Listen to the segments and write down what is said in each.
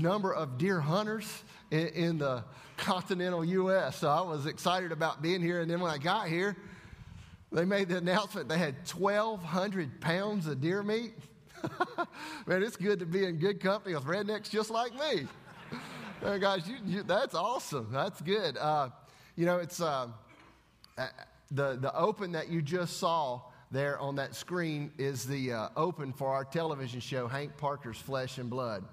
number of deer hunters in, in, the continental U.S. So I was excited about being here. And then when I got here, they made the announcement they had 1,200 pounds of deer meat. Man, it's good to be in good company with rednecks just like me. Guys, you, you, that's awesome. That's good. Uh, you know, it's uh, uh, the, the open that you just saw there on that screen is the uh, open for our television show, Hank Parker's Flesh and Blood.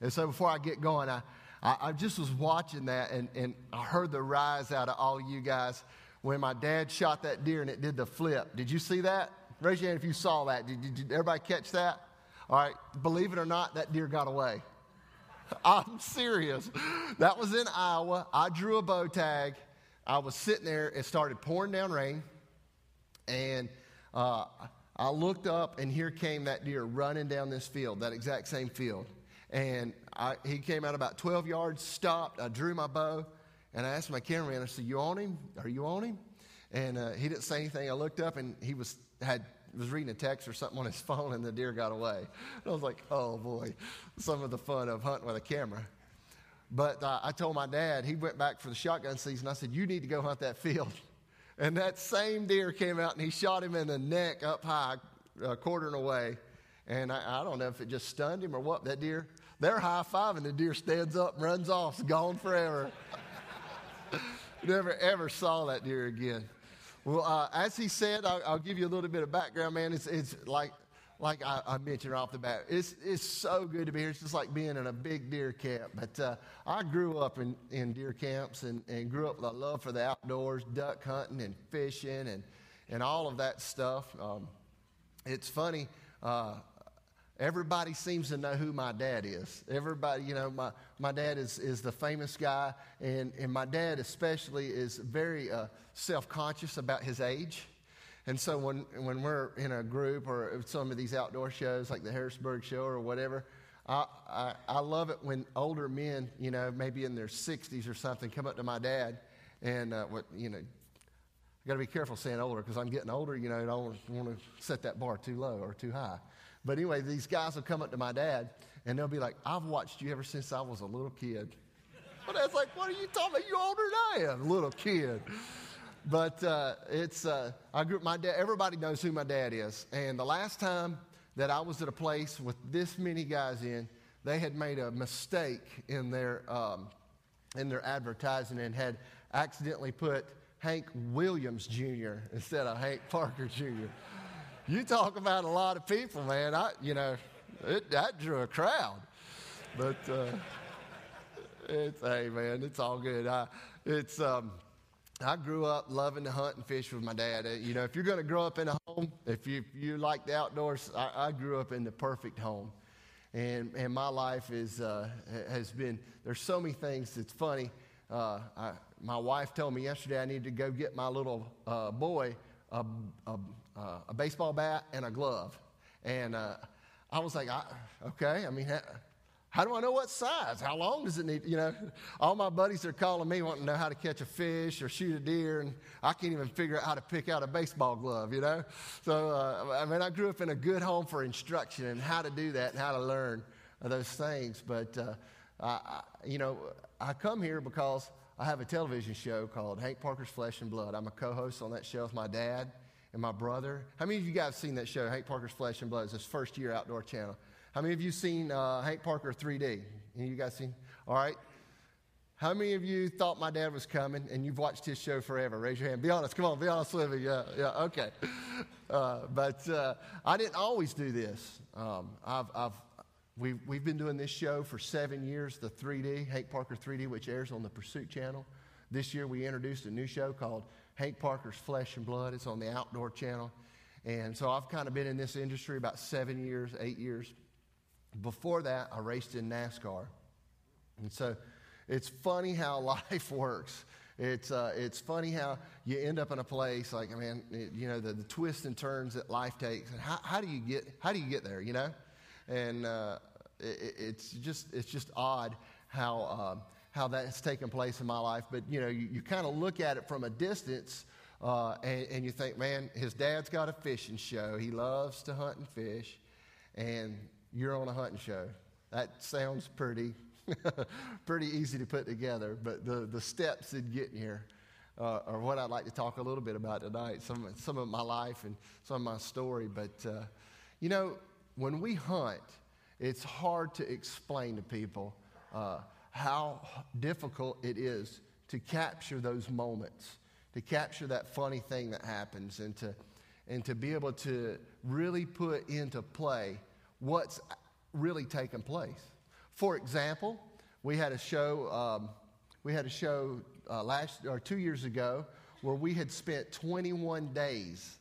And so before I get going, I, I, I just was watching that and, and I heard the rise out of all of you guys when my dad shot that deer and it did the flip. Did you see that? Raise your hand if you saw that. Did, did, did everybody catch that? All right, believe it or not, that deer got away. I'm serious. That was in Iowa. I drew a bow tag. I was sitting there. It started pouring down rain. And uh, I looked up, and here came that deer running down this field, that exact same field. And I, he came out about 12 yards, stopped. I drew my bow, and I asked my cameraman, I said, You on him? Are you on him? And uh, he didn't say anything. I looked up, and he was, had, was reading a text or something on his phone, and the deer got away. And I was like, Oh boy, some of the fun of hunting with a camera. But uh, I told my dad, he went back for the shotgun season. I said, You need to go hunt that field. And that same deer came out and he shot him in the neck up high, a quarter and away. And I, I, don't know if it just stunned him or what. That deer, they're high fiving. The deer stands up and runs off. It's gone forever. Never ever saw that deer again. Well, uh, as he said, I'll, I'll, give you a little bit of background, man. It's, it's like like I, I, mentioned off the bat, it's, it's so good to be here. It's just like being in a big deer camp. But uh, I grew up in, in deer camps and, and grew up with a love for the outdoors, duck hunting and fishing and, and all of that stuff. Um, it's funny. Uh, everybody seems to know who my dad is. Everybody, you know, my, my dad is, is the famous guy, and, and my dad especially is very uh, self conscious about his age. And so when, when we're in a group or some of these outdoor shows like the Harrisburg show or whatever, I, I, I love it when older men, you know, maybe in their 60s or something, come up to my dad and, uh, what, you know, I got to be careful saying older because I'm getting older, you know, I don't want to set that bar too low or too high. But anyway, these guys will come up to my dad and they'll be like, I've watched you ever since I was a little kid. My dad's like, what are you talking about? You're older than I am, little kid. But uh, it's, uh, I grew up, my dad, everybody knows who my dad is. And the last time that I was at a place with this many guys in, they had made a mistake in their, um, in their advertising and had accidentally put Hank Williams Jr. instead of Hank Parker Jr. You talk about a lot of people, man. I, you know, it, that drew a crowd. But uh, it's, hey, man, it's all good. I, it's, um, I grew up loving to hunt and fish with my dad. Uh, you know, if you're going to grow up in a home, if you, if you like the outdoors, I, I, grew up in the perfect home. And, and my life is, uh, has been, there's so many things that's funny. Uh, I, my wife told me yesterday I needed to go get my little uh, boy a, a, uh, a, baseball bat and a glove. And uh, I was like, I, okay, I mean, how do I know what size? How long does it need? You know, all my buddies are calling me wanting to know how to catch a fish or shoot a deer, and I can't even figure out how to pick out a baseball glove, you know? So, uh, I mean, I grew up in a good home for instruction and how to do that and how to learn those things. But, uh, I, you know, I come here because I have a television show called Hank Parker's Flesh and Blood. I'm a co host on that show with my dad and my brother. How many of you guys have seen that show, Hank Parker's Flesh and Blood? It's his first year outdoor channel. How many of you seen uh, Hank Parker 3D? Any of you guys seen? All right. How many of you thought my dad was coming and you've watched his show forever? Raise your hand. Be honest. Come on. Be honest with me. Yeah. Yeah. Okay. Uh, but uh, I didn't always do this. Um, I've, I've, we've, we've been doing this show for seven years, the 3D, Hank Parker 3D, which airs on the Pursuit Channel. This year we introduced a new show called Hank Parker's Flesh and Blood. It's on the Outdoor Channel. And so I've kind of been in this industry about seven years, eight years. Before that, I raced in NASCAR. And so it's funny how life works. It's, uh, it's funny how you end up in a place like, I mean, it, you know, the, the twists and turns that life takes. And how, how, do you get, how do you get there, you know? And uh, it, it's, just, it's just odd how, uh, how that's taken place in my life. But, you know, you, you kind of look at it from a distance uh, and, and you think, man, his dad's got a fishing show. He loves to hunt and fish. And you're on a hunting show. That sounds pretty Pretty easy to put together, but the, the steps in getting here uh, are what I'd like to talk a little bit about tonight. Some, some of my life and some of my story. But, uh, you know, when we hunt, it's hard to explain to people uh, how difficult it is to capture those moments, to capture that funny thing that happens, and to, and to be able to really put into play what's really taking place. For example, we had a show. Um, we had a show uh, last or two years ago where we had spent 21 days,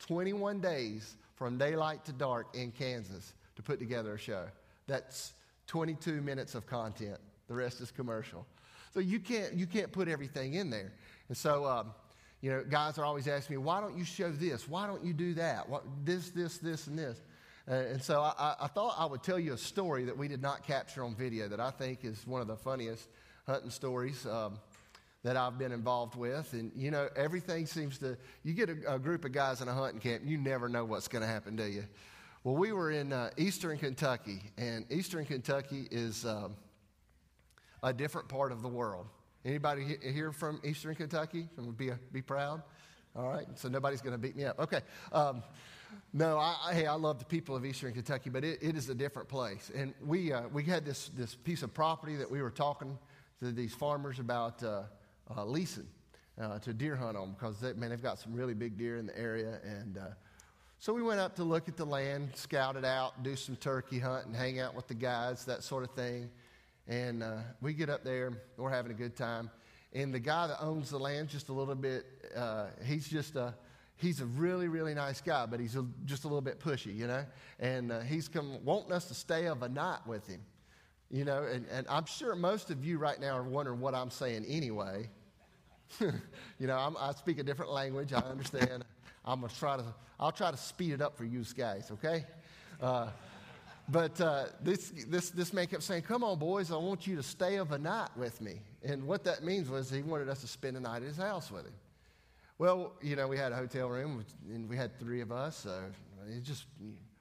21 days from daylight to dark in Kansas to put together a show. That's 22 minutes of content. The rest is commercial. So you can't, you can't put everything in there. And so, um, you know, guys are always asking me, why don't you show this? Why don't you do that? What, this, this, this, and this. Uh, and so I, I, thought I would tell you a story that we did not capture on video that I think is one of the funniest hunting stories um, that I've been involved with. And, you know, everything seems to, you get a, a group of guys in a hunting camp, you never know what's going to happen, do you? Well, we were in uh, eastern Kentucky, and eastern Kentucky is. Um, a different part of the world. Anybody here from Eastern Kentucky? Be, be proud? All right, so nobody's going to beat me up. Okay. Um, no, I, I, hey, I love the people of Eastern Kentucky, but it, it is a different place. And we, uh, we had this, this piece of property that we were talking to these farmers about uh, uh, leasing uh, to deer hunt on because, they, man, they've got some really big deer in the area. And uh, so we went up to look at the land, scout it out, do some turkey hunting, hang out with the guys, that sort of thing. And uh, we get up there, we're having a good time. And the guy that owns the land, just a little bit, uh, he's just a, he's a really, really nice guy, but he's a, just a little bit pushy, you know? And uh, he's come wanting us to stay of a night with him, you know? And, and I'm sure most of you right now are wondering what I'm saying anyway. you know, I'm, i speak a different language. I understand. I'm gonna try to. I'll try to speed it up for you guys. Okay. Uh, but uh, this, this, this man kept saying, Come on, boys, I want you to stay of a night with me. And what that means was he wanted us to spend the night at his house with him. Well, you know, we had a hotel room, and we had three of us. So it just,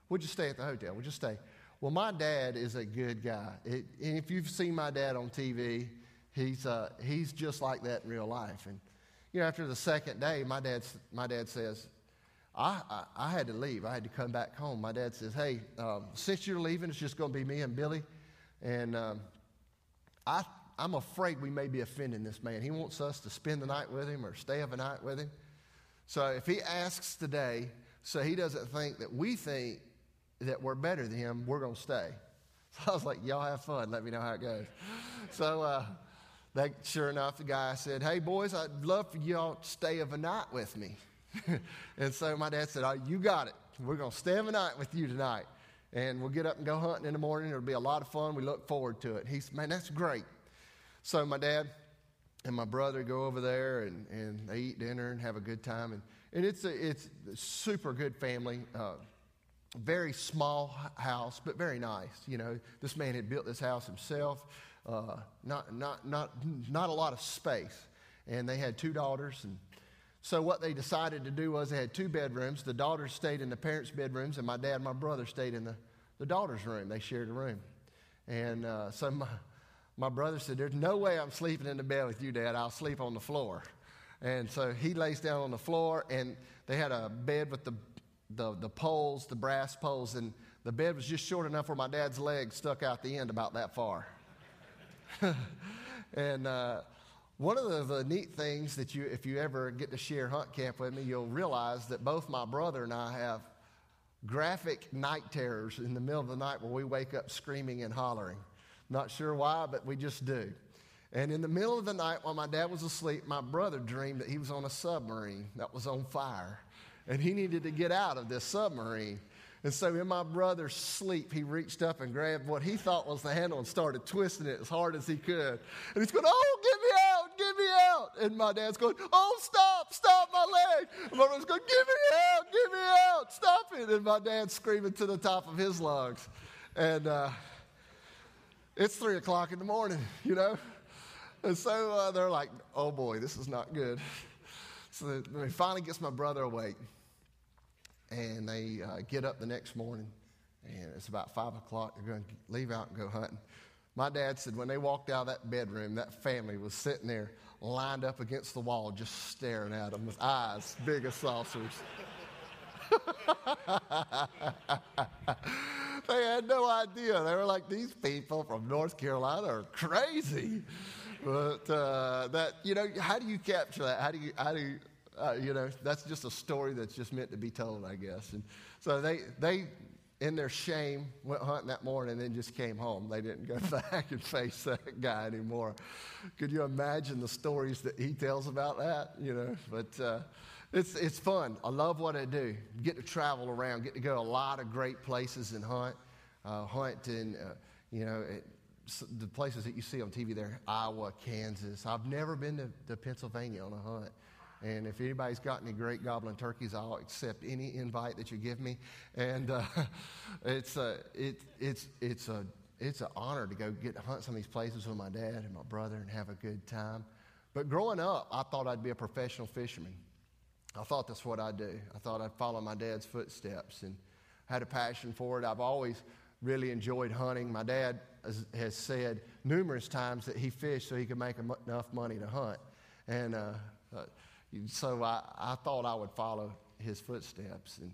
we'll just stay at the hotel. We'll just stay. Well, my dad is a good guy. It, and if you've seen my dad on TV, he's, uh, he's just like that in real life. And, you know, after the second day, my, dad's, my dad says, I, I, I, had to leave. I had to come back home. My dad says, Hey, um, since you're leaving, it's just going to be me and Billy. And um, I, I'm afraid we may be offending this man. He wants us to spend the night with him or stay of a night with him. So if he asks today, so he doesn't think that we think that we're better than him, we're going to stay. So I was like, Y'all have fun. Let me know how it goes. so, uh, that, sure enough, the guy said, Hey, boys, I'd love for y'all to stay of a night with me. and so my dad said, oh, You got it. We're going to stay the night with you tonight. And we'll get up and go hunting in the morning. It'll be a lot of fun. We look forward to it. He said, Man, that's great. So my dad and my brother go over there and, and they eat dinner and have a good time. And, and it's a it's a super good family. Uh, very small house, but very nice. You know, this man had built this house himself. Uh, not, not, not, not a lot of space. And they had two daughters, and so what they decided to do was they had two bedrooms. The daughters stayed in the parents' bedrooms, and my dad and my brother stayed in the, the daughter's room. They shared a room. And uh, so my, my brother said, There's no way I'm sleeping in the bed with you, Dad. I'll sleep on the floor. And so he lays down on the floor, and they had a bed with the, the, the poles, the brass poles, and the bed was just short enough where my dad's legs stuck out the end about that far. and uh, one of the, the, neat things that you, if you ever get to share hunt camp with me, you'll realize that both my brother and I have graphic night terrors in the middle of the night where we wake up screaming and hollering. Not sure why, but we just do. And in the middle of the night while my dad was asleep, my brother dreamed that he was on a submarine that was on fire. And he needed to get out of this submarine. And so, in my brother's sleep, he reached up and grabbed what he thought was the handle and started twisting it as hard as he could. And he's going, Oh, get me out, get me out. And my dad's going, Oh, stop, stop my leg. And my brother's going, Get me out, get me out, stop it. And my dad's screaming to the top of his lungs. And uh, it's three o'clock in the morning, you know? And so uh, they're like, Oh boy, this is not good. So he finally gets my brother awake and they uh, get up the next morning, and it's about five o'clock. They're going to leave out and go hunting. My dad said when they walked out of that bedroom, that family was sitting there lined up against the wall, just staring at them with eyes big as saucers. they had no idea. They were like, these people from North Carolina are crazy. But uh, that, you know, how do you capture that? How do you, how do you, uh, you know, that's just a story that's just meant to be told, I guess. And so they, they, in their shame, went hunting that morning and then just came home. They didn't go back and face that guy anymore. Could you imagine the stories that he tells about that? You know, but uh, it's, it's fun. I love what I do. Get to travel around, get to go a lot of great places and hunt. Uh, hunt in, uh, you know, it, the places that you see on TV there, Iowa, Kansas. I've never been to, to Pennsylvania on a hunt. And if anybody's got any great goblin turkeys, I'll accept any invite that you give me. And uh, it's, a, it, it's, it's, a, it's an honor to go get hunt some of these places with my dad and my brother and have a good time. But growing up, I thought I'd be a professional fisherman. I thought that's what I'd do. I thought I'd follow my dad's footsteps and had a passion for it. I've always really enjoyed hunting. My dad has, has said numerous times that he fished so he could make enough money to hunt. And uh, uh, so I, I thought I would follow his footsteps. And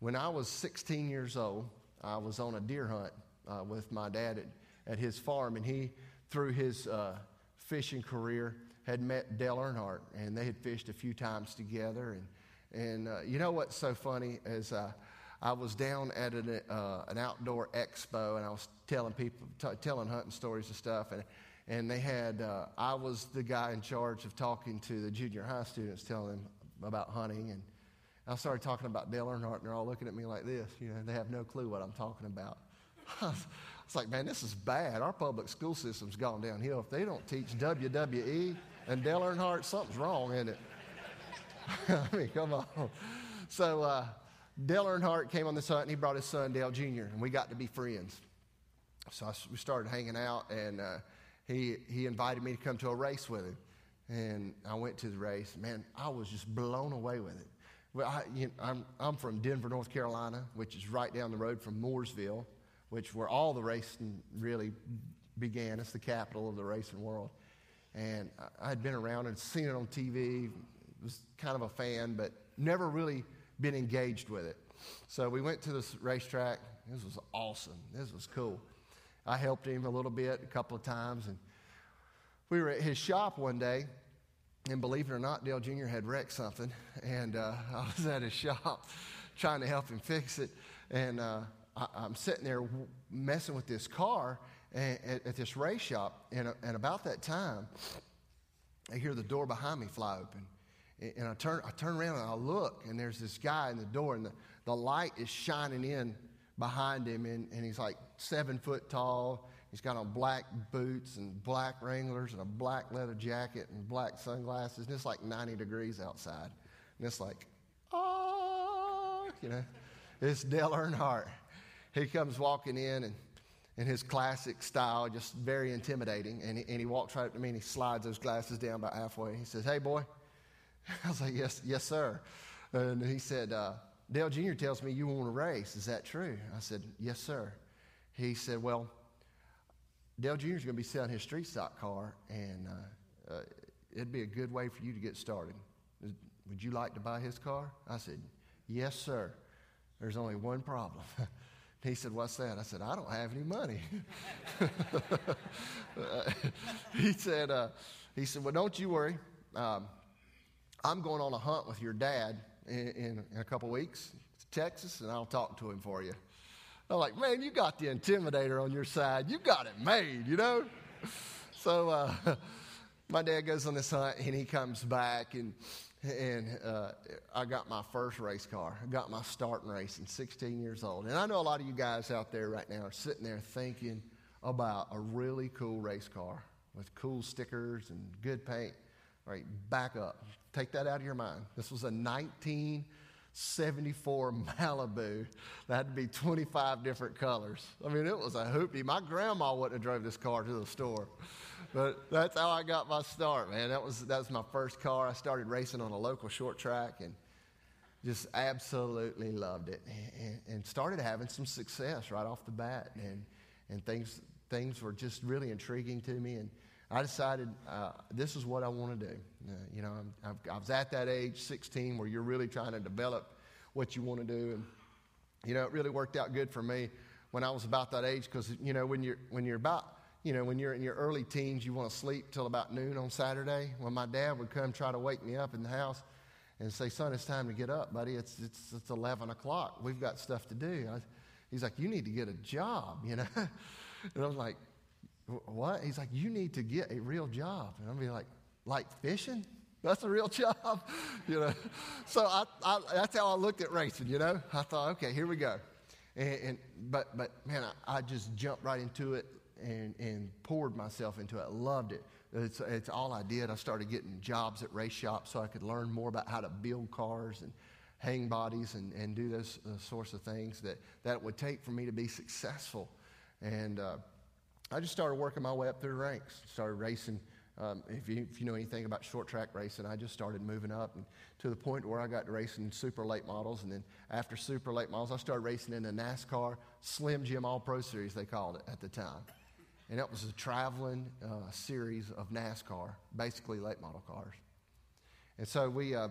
when I was 16 years old, I was on a deer hunt uh, with my dad at, at his farm, and he, through his uh, fishing career, had met Dale Earnhardt, and they had fished a few times together. And, and uh, you know what's so funny is uh, I was down at an, uh, an outdoor expo, and I was telling people, t- telling hunting stories and stuff, and and they had uh, i was the guy in charge of talking to the junior high students telling them about hunting and i started talking about dale earnhardt and they're all looking at me like this you know they have no clue what i'm talking about. It's like man this is bad. Our public school system's gone downhill. If they don't teach wwe and dale earnhardt something's wrong in it? I mean come on. So uh, dale earnhardt came on this hunt and he brought his son dale jr and we got to be friends. So I, we started hanging out and uh, he, he invited me to come to a race with him. And I went to the race. Man, I was just blown away with it. Well, I, you know, I'm, I'm from Denver, North Carolina, which is right down the road from Mooresville, which where all the racing really began. It's the capital of the racing world. And I had been around and seen it on TV, was kind of a fan, but never really been engaged with it. So we went to this racetrack. This was awesome. This was cool. I helped him a little bit a couple of times. And we were at his shop one day, and believe it or not, Dale Jr. had wrecked something. And uh, I was at his shop trying to help him fix it. And uh, I, am sitting there messing with this car at, at this race shop. And, uh, and about that time, I hear the door behind me fly open. And I turn, I turn around and I look, and there's this guy in the door, and the, the light is shining in behind him, and, and he's like seven foot tall. He's got on black boots and black Wranglers and a black leather jacket and black sunglasses. And it's like 90 degrees outside. And it's like, oh, you know, it's Dale Earnhardt. He comes walking in and in his classic style, just very intimidating. And he, and he walks right up to me and he slides those glasses down about halfway. He says, Hey, boy. I was like, Yes, yes, sir. And he said, uh, Dale Jr. tells me you want to race. Is that true? I said, Yes, sir. He said, Well, Dale Jr. is going to be selling his street stock car, and uh, uh, it'd be a good way for you to get started. Would you like to buy his car? I said, Yes, sir. There's only one problem. he said, What's that? I said, I don't have any money. he said, uh, he said, Well, don't you worry. Um, I'm going on a hunt with your dad in, in, a couple weeks to Texas, and I'll talk to him for you. I'm like, man, you got the intimidator on your side. You got it made, you know? So uh, my dad goes on this hunt, and he comes back, and and uh, I got my first race car. I got my start in racing, 16 years old. And I know a lot of you guys out there right now are sitting there thinking about a really cool race car with cool stickers and good paint. All right, back up. Take that out of your mind. This was a 1974 Malibu that had to be 25 different colors. I mean, it was a hoopty. My grandma wouldn't have drove this car to the store. But that's how I got my start, man. That was, that was my first car. I started racing on a local short track and just absolutely loved it and, and started having some success right off the bat. And, and things, things were just really intriguing to me. And I decided uh, this is what I want to do. Uh, you know, i was at that age, 16, where you're really trying to develop what you want to do. And, you know, it really worked out good for me when I was about that age because, you know, when you're, when you're about, you know, when you're in your early teens, you want to sleep till about noon on Saturday. When my dad would come try to wake me up in the house and say, son, it's time to get up, buddy. It's, it's, it's 11 o'clock. We've got stuff to do. I, he's like, you need to get a job, you know? and I was like, what? He's like, you need to get a real job. And I'm be like, like fishing? That's a real job, you know. So I, I, that's how I looked at racing, you know. I thought, okay, here we go. And, and but but man, I, I, just jumped right into it and, and poured myself into it. Loved it. It's, it's all I did. I started getting jobs at race shops so I could learn more about how to build cars and hang bodies and, and do those sorts of things that, that would take for me to be successful. And uh, I just started working my way up through the ranks. Started racing. Um, if, you, if you know anything about short track racing, I just started moving up and to the point where I got to racing super late models. And then after super late models, I started racing in the NASCAR Slim Jim All Pro Series, they called it at the time. And that was a traveling uh, series of NASCAR, basically late model cars. And so we uh,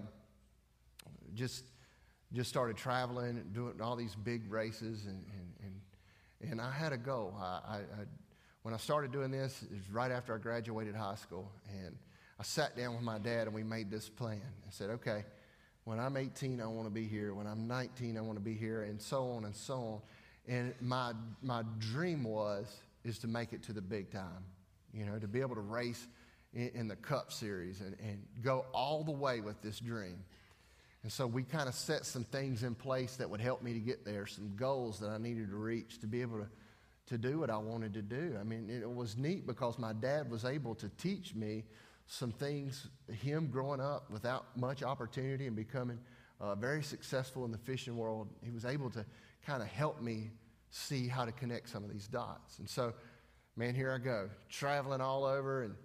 just, just started traveling and doing all these big races. And, and, and, and I had a goal. I, I, I when I started doing this, it was right after I graduated high school. And I sat down with my dad and we made this plan. I said, okay, when I'm 18, I want to be here. When I'm 19, I want to be here, and so on and so on. And my, my dream was, is to make it to the big time, you know, to be able to race in, in the Cup Series and, and go all the way with this dream. And so we kind of set some things in place that would help me to get there, some goals that I needed to reach to be able to to do what I wanted to do. I mean, it was neat because my dad was able to teach me some things, him growing up without much opportunity and becoming uh, very successful in the fishing world, he was able to kind of help me see how to connect some of these dots. And so, man, here I go, traveling all over and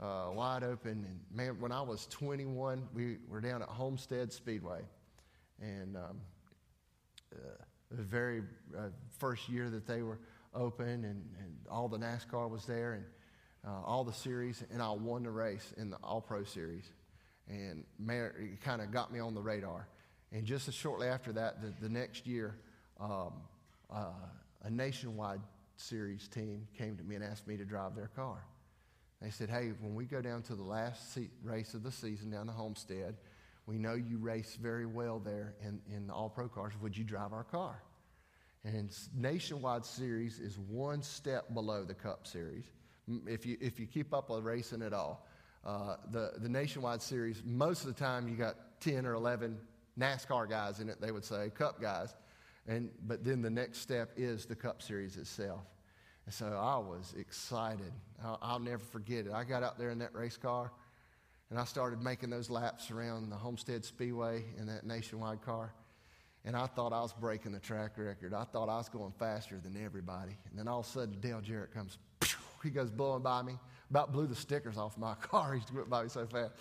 uh, wide open. And man, when I was 21, we were down at Homestead Speedway. And um, uh, the very uh, first year that they were open, and, and all the NASCAR was there, and uh, all the series, and I won the race in the All Pro Series. And man, it kind of got me on the radar. And just as shortly after that, the, the next year, um, uh, a nationwide series team came to me and asked me to drive their car. They said, Hey, when we go down to the last se- race of the season down the Homestead, we know you race very well there in, in the all pro cars. Would you drive our car? And Nationwide Series is one step below the Cup Series. If you, if you keep up with racing at all, uh, the, the Nationwide Series, most of the time you got 10 or 11 NASCAR guys in it, they would say, Cup guys. And, but then the next step is the Cup Series itself. And so I was excited. I'll, I'll never forget it. I got out there in that race car and I started making those laps around the Homestead Speedway in that nationwide car. And I thought I was breaking the track record. I thought I was going faster than everybody. And then all of a sudden, Dale Jarrett comes, he goes blowing by me. About blew the stickers off my car. He went by me so fast.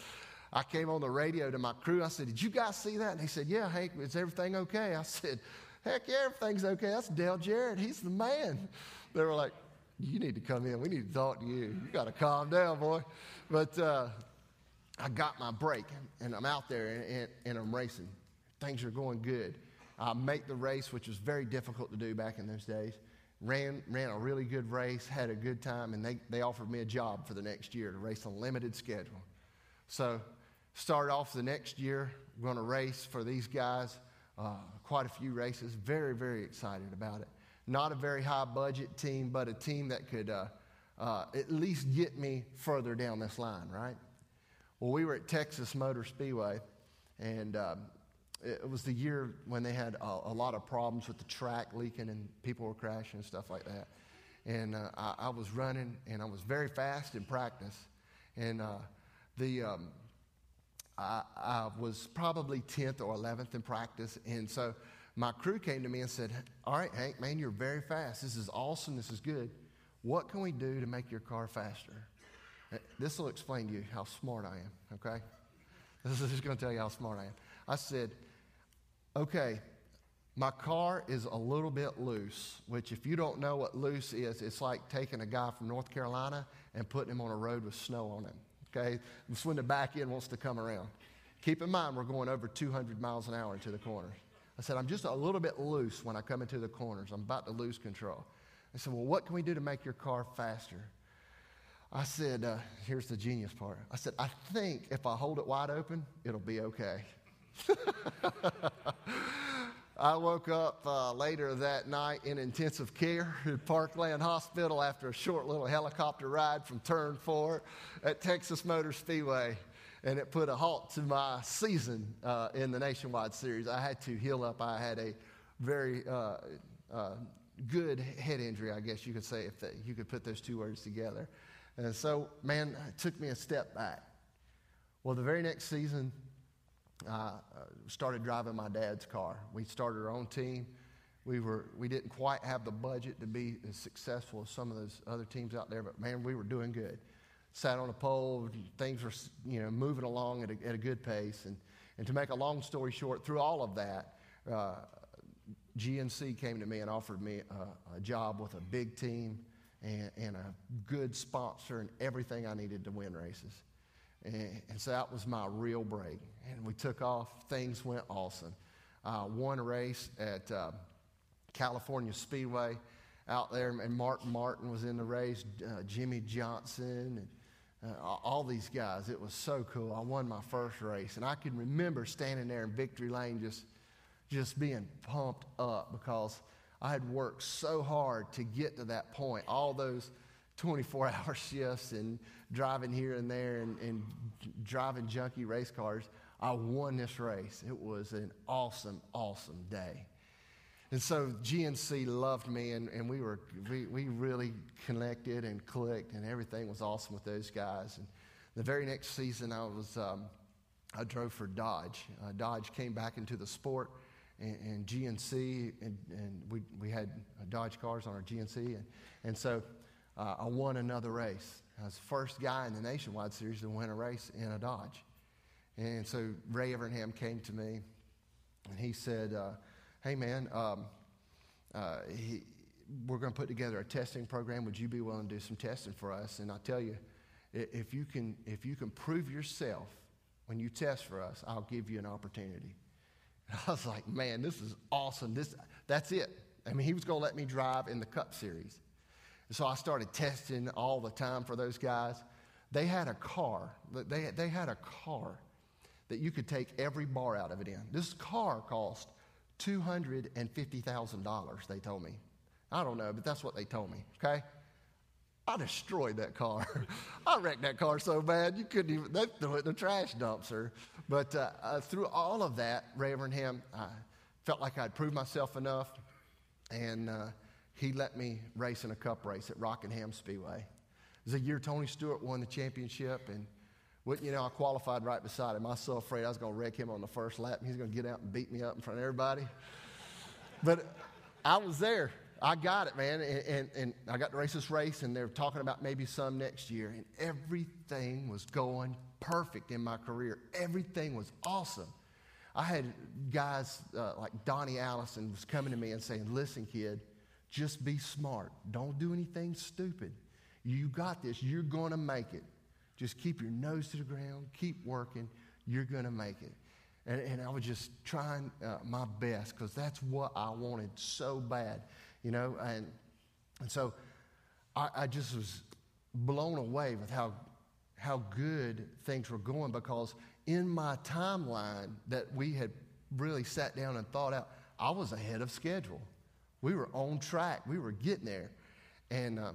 I came on the radio to my crew. I said, Did you guys see that? And he said, Yeah, Hank, is everything okay? I said, Heck yeah, everything's okay. That's Dale Jarrett. He's the man. They were like, You need to come in. We need to talk to you. You got to calm down, boy. But uh, I got my break, and I'm out there and, and, and I'm racing. Things are going good uh, make the race, which was very difficult to do back in those days. Ran, ran a really good race, had a good time, and they, they offered me a job for the next year to race a limited schedule. So, started off the next year, going to race for these guys, uh, quite a few races. Very, very excited about it. Not a very high budget team, but a team that could uh, uh, at least get me further down this line, right? Well, we were at Texas Motor Speedway, and um, it was the year when they had a, a, lot of problems with the track leaking and people were crashing and stuff like that. And uh, I, I, was running and I was very fast in practice. And uh, the, um, I, I, was probably 10th or 11th in practice. And so my crew came to me and said, All right, Hank, man, you're very fast. This is awesome. This is good. What can we do to make your car faster? Uh, this will explain to you how smart I am, okay? This is just going to tell you how smart I am. I said, okay, My car is a little bit loose, which, if you don't know what loose is, it's like taking a guy from North Carolina and putting him on a road with snow on him. Okay? It's when the back end wants to come around. Keep in mind, we're going over 200 miles an hour into the corners. I said, I'm just a little bit loose when I come into the corners. I'm about to lose control. I said, Well, what can we do to make your car faster? I said, uh, Here's the genius part. I said, I think if I hold it wide open, it'll be okay. I woke up uh, later that night in intensive care at Parkland Hospital after a short little helicopter ride from Turn 4 at Texas Motor Speedway. And it put a halt to my season uh, in the Nationwide Series. I had to heal up. I had a very uh, uh good head injury, I guess you could say, if the, you could put those two words together. And so, man, it took me a step back. Well, the very next season, uh, started driving my dad's car. We started our own team. We, were, we didn't quite have the budget to be as successful as some of those other teams out there, but man, we were doing good. Sat on a pole, things were you know, moving along at a, at a good pace. And, and to make a long story short, through all of that, uh, GNC came to me and offered me a, a job with a big team and, and, a good sponsor and everything I needed to win races. And, so that was my real break. And we took off. Things went awesome. Uh, won a race at uh, California Speedway out there, and Mark Martin was in the race, uh, Jimmie Johnson, and uh, all these guys. It was so cool. I won my first race, and I can remember standing there in victory lane just, just being pumped up because I had worked so hard to get to that point. All those 24 hour shifts and driving here and there and, and driving junky race cars. I won this race. It was an awesome, awesome day. And so GNC loved me, and, and we, were, we, we really connected and clicked, and everything was awesome with those guys. And the very next season, I, was, um, I drove for Dodge. Uh, Dodge came back into the sport, and, and GNC, and, and we, we had Dodge cars on our GNC. And, and so uh, I won another race. I was the first guy in the Nationwide Series to win a race in a Dodge. And so Ray Evernham came to me and he said, uh, Hey, man, um, uh, he, we're going to put together a testing program. Would you be willing to do some testing for us? And I tell you, if you can, if you can prove yourself when you test for us, I'll give you an opportunity. And I was like, man, this is awesome. This, that's it. I mean, he was going to let me drive in the Cup Series. So I started testing all the time for those guys. They had a car, they, they had a car that you could take every bar out of it in. This car cost $250,000, they told me. I don't know, but that's what they told me, okay? I destroyed that car. I wrecked that car so bad you couldn't even, they threw it in the trash dumpster. But uh, uh, through all of that, Ray Evernham, I felt like I'd proved myself enough. And uh, he let me race in a cup race at Rockingham Speedway. It was a year Tony Stewart won the championship, and you know, I qualified right beside him. I was so afraid I was going to wreck him on the first lap, and he's going to get out and beat me up in front of everybody. but I was there. I got it, man, and, and, and I got to race this race, and they're talking about maybe some next year, and everything was going perfect in my career. Everything was awesome. I had guys uh, like Donnie Allison was coming to me and saying, "Listen, kid, just be smart. Don't do anything stupid. You got this. You're going to make it. Just keep your nose to the ground. Keep working. You're going to make it. And, and, I was just trying uh, my best because that's what I wanted so bad, you know. And, and so I, I just was blown away with how, how good things were going because in my timeline that we had really sat down and thought out, I was ahead of schedule. We were on track. We were getting there. And uh,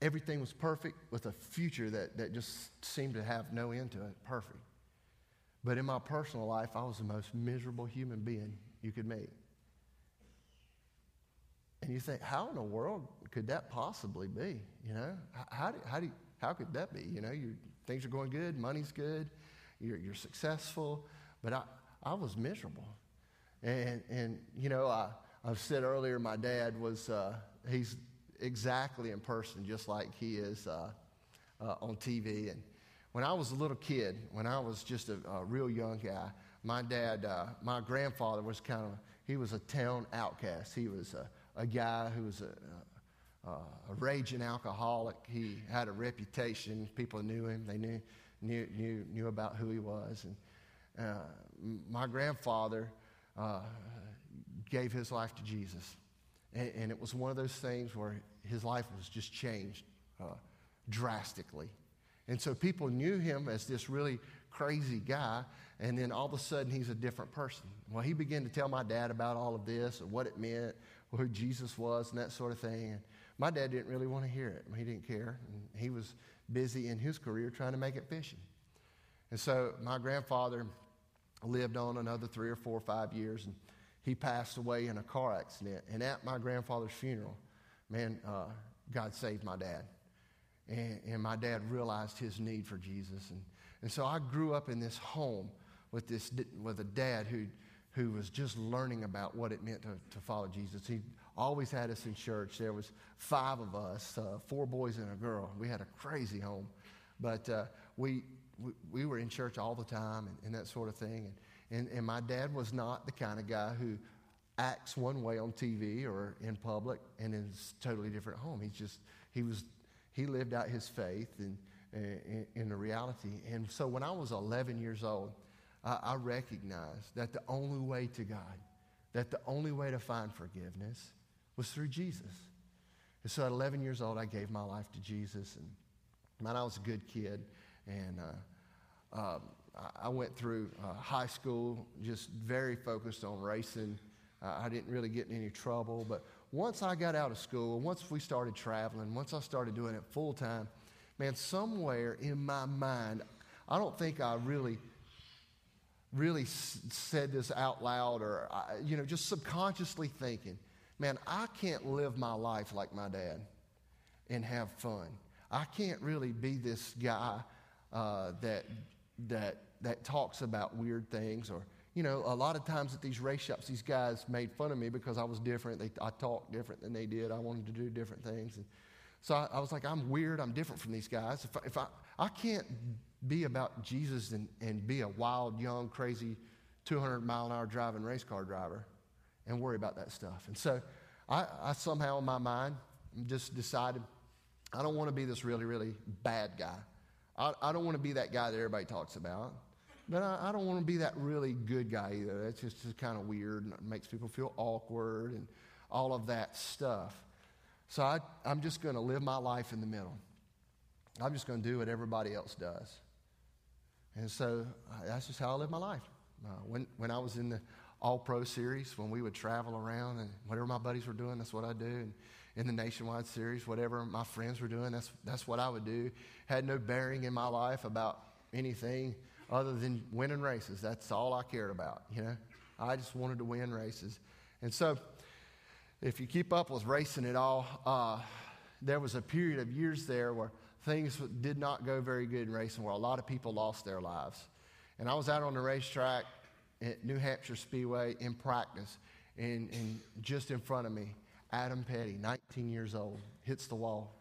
everything was perfect with a future that, that just seemed to have no end to it. Perfect. But in my personal life, I was the most miserable human being you could meet. And you think, how in the world could that possibly be? You know, how, do, how, do how could that be? You know, things are going good, money's good, you're, you're successful, but I, I was miserable. And, and you know, I, I've said earlier, my dad was, uh, he's exactly in person, just like he is uh, uh, on TV. And when I was a little kid, when I was just a, a real young guy, my dad, uh, my grandfather was kind of he was a town outcast. He was a, a guy who was a, a, raging alcoholic. He had a reputation. People knew him. They knew, knew, knew, knew about who he was. And uh, my grandfather uh, gave his life to Jesus. And, and, it was one of those things where his life was just changed uh, drastically. And so people knew him as this really crazy guy, and then all of a sudden he's a different person. Well, he began to tell my dad about all of this and what it meant, who Jesus was, and that sort of thing. And my dad didn't really want to hear it. He didn't care. And he was busy in his career trying to make it fishing. And so my grandfather lived on another three or four or five years, and he passed away in a car accident. And at my grandfather's funeral, man, uh, God saved my dad. And, and, my dad realized his need for Jesus. And, and so I grew up in this home with, this, with a dad who, who was just learning about what it meant to, to follow Jesus. He always had us in church. There was five of us, uh, four boys and a girl. We had a crazy home. But uh, we, we, we, were in church all the time and, and that sort of thing. And, and, and my dad was not the kind of guy who acts one way on TV or in public and is totally different at home. He's just, he was he lived out his faith in, in, in the reality. And so when I was 11 years old, I, I recognized that the only way to God, that the only way to find forgiveness was through Jesus. And so at 11 years old, I gave my life to Jesus. And man, I was a good kid. And uh, um, I went through uh, high school just very focused on racing. Uh, I didn't really get in any trouble. But once I got out of school, once we started traveling, once I started doing it full time, man, somewhere in my mind, I don't think I really, really s- said this out loud or, I, you know, just subconsciously thinking, man, I can't live my life like my dad and have fun. I can't really be this guy uh, that, that, that talks about weird things or you know, a lot of times at these race shops, these guys made fun of me because I was different. They, I talked different than they did. I wanted to do different things. And so I, I was like, I'm weird. I'm different from these guys. If I, if I, I can't be about Jesus and, and be a wild, young, crazy 200 mile an hour driving race car driver and worry about that stuff. And so I, I somehow in my mind just decided I don't want to be this really, really bad guy. I, I don't want to be that guy that everybody talks about. But I, I don't want to be that really good guy either. That's just, just kind of weird and makes people feel awkward and all of that stuff. So I, I'm just going to live my life in the middle. I'm just going to do what everybody else does. And so that's just how I live my life. Uh, when, when I was in the All Pro series, when we would travel around and whatever my buddies were doing, that's what I do. And in the Nationwide series, whatever my friends were doing, that's, that's what I would do. Had no bearing in my life about anything other than winning races. That's all I cared about, you know. I just wanted to win races. And so, if you keep up with racing at all, uh, there was a period of years there where things did not go very good in racing, where a lot of people lost their lives. And I was out on the racetrack at New Hampshire Speedway in practice, and, and just in front of me, Adam Petty, 19 years old, hits the wall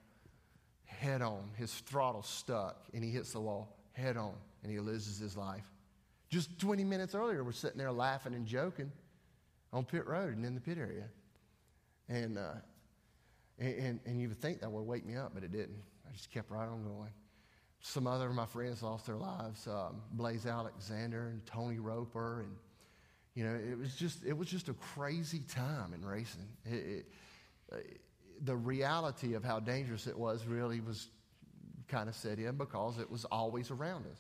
head on. His throttle stuck, and he hits the wall head on and he loses his life. Just 20 minutes earlier, we're sitting there laughing and joking on pit road and in the pit area. And, uh, and, and you would think that would wake me up, but it didn't. I just kept right on going. Some other of my friends lost their lives. Um, Blaise Alexander and Tony Roper. And, you know, it was just, it was just a crazy time in racing. It, it, uh, the reality of how dangerous it was really was kind of set in because it was always around us.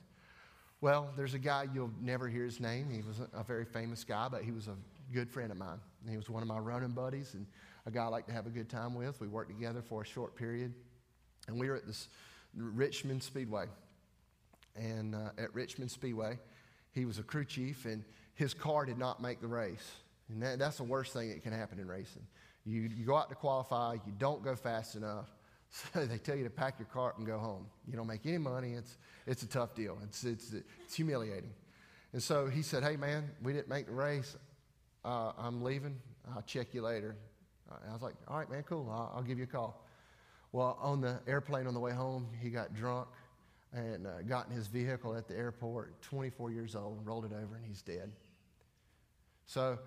Well, there's a guy you'll never hear his name. He was a, very famous guy, but he was a good friend of mine. And he was one of my running buddies and a guy I like to have a good time with. We worked together for a short period. And we were at this Richmond Speedway. And uh, at Richmond Speedway, he was a crew chief, and his car did not make the race. And that, that's the worst thing that can happen in racing. You, you go out to qualify, you don't go fast enough, so they tell you to pack your cart and go home. You don't make any money. It's, it's a tough deal. It's, it's, it's humiliating. And so he said, Hey, man, we didn't make the race. Uh, I'm leaving. I'll check you later. I was like, All right, man, cool. I'll, I'll, give you a call. Well, on the airplane on the way home, he got drunk and uh, got in his vehicle at the airport, 24 years old, and rolled it over, and he's dead. So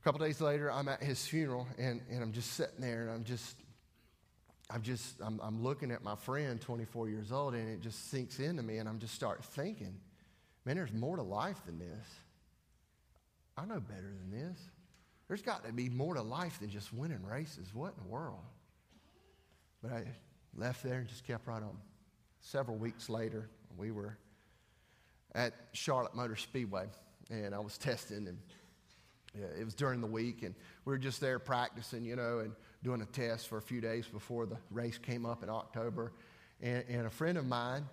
a couple days later, I'm at his funeral, and, and I'm just sitting there, and I'm just, I'm just, I'm, I'm looking at my friend, 24 years old, and it just sinks into me, and I'm just start thinking, man, there's more to life than this. I know better than this. There's got to be more to life than just winning races. What in the world? But I left there and just kept right on. Several weeks later, we were at Charlotte Motor Speedway, and I was testing, and yeah, it was during the week, and we were just there practicing, you know, and doing a test for a few days before the race came up in October. And, and a friend of mine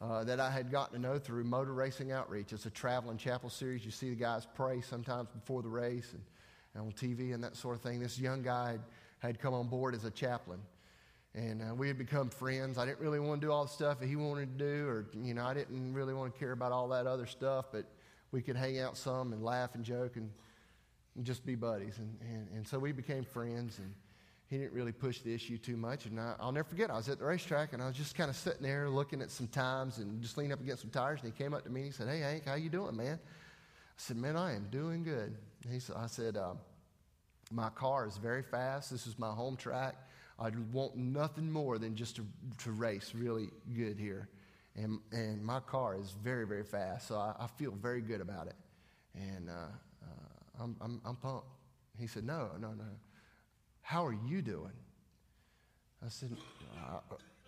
uh, that I had gotten to know through Motor Racing Outreach, it's a traveling chapel series. You see the guys pray sometimes before the race and, and on TV and that sort of thing. This young guy had, had come on board as a chaplain. And uh, we had become friends. I didn't really want to do all the stuff that he wanted to do, or, you know, I didn't really want to care about all that other stuff, but we could hang out some and laugh and joke and, and just be buddies. And, and, and so we became friends, and he didn't really push the issue too much. And I, will never forget, I was at the racetrack, and I was just kind of sitting there looking at some times and just leaning up against some tires, and he came up to me and he said, Hey, Hank, how you doing, man? I said, Man, I am doing good. He said, I said, uh, My car is very fast. This is my home track. I want nothing more than just to, to race really good here. And, and my car is very, very fast, so I, I feel very good about it. And uh, uh, I'm, I'm, I'm pumped. He said, No, no, no. How are you doing? I said,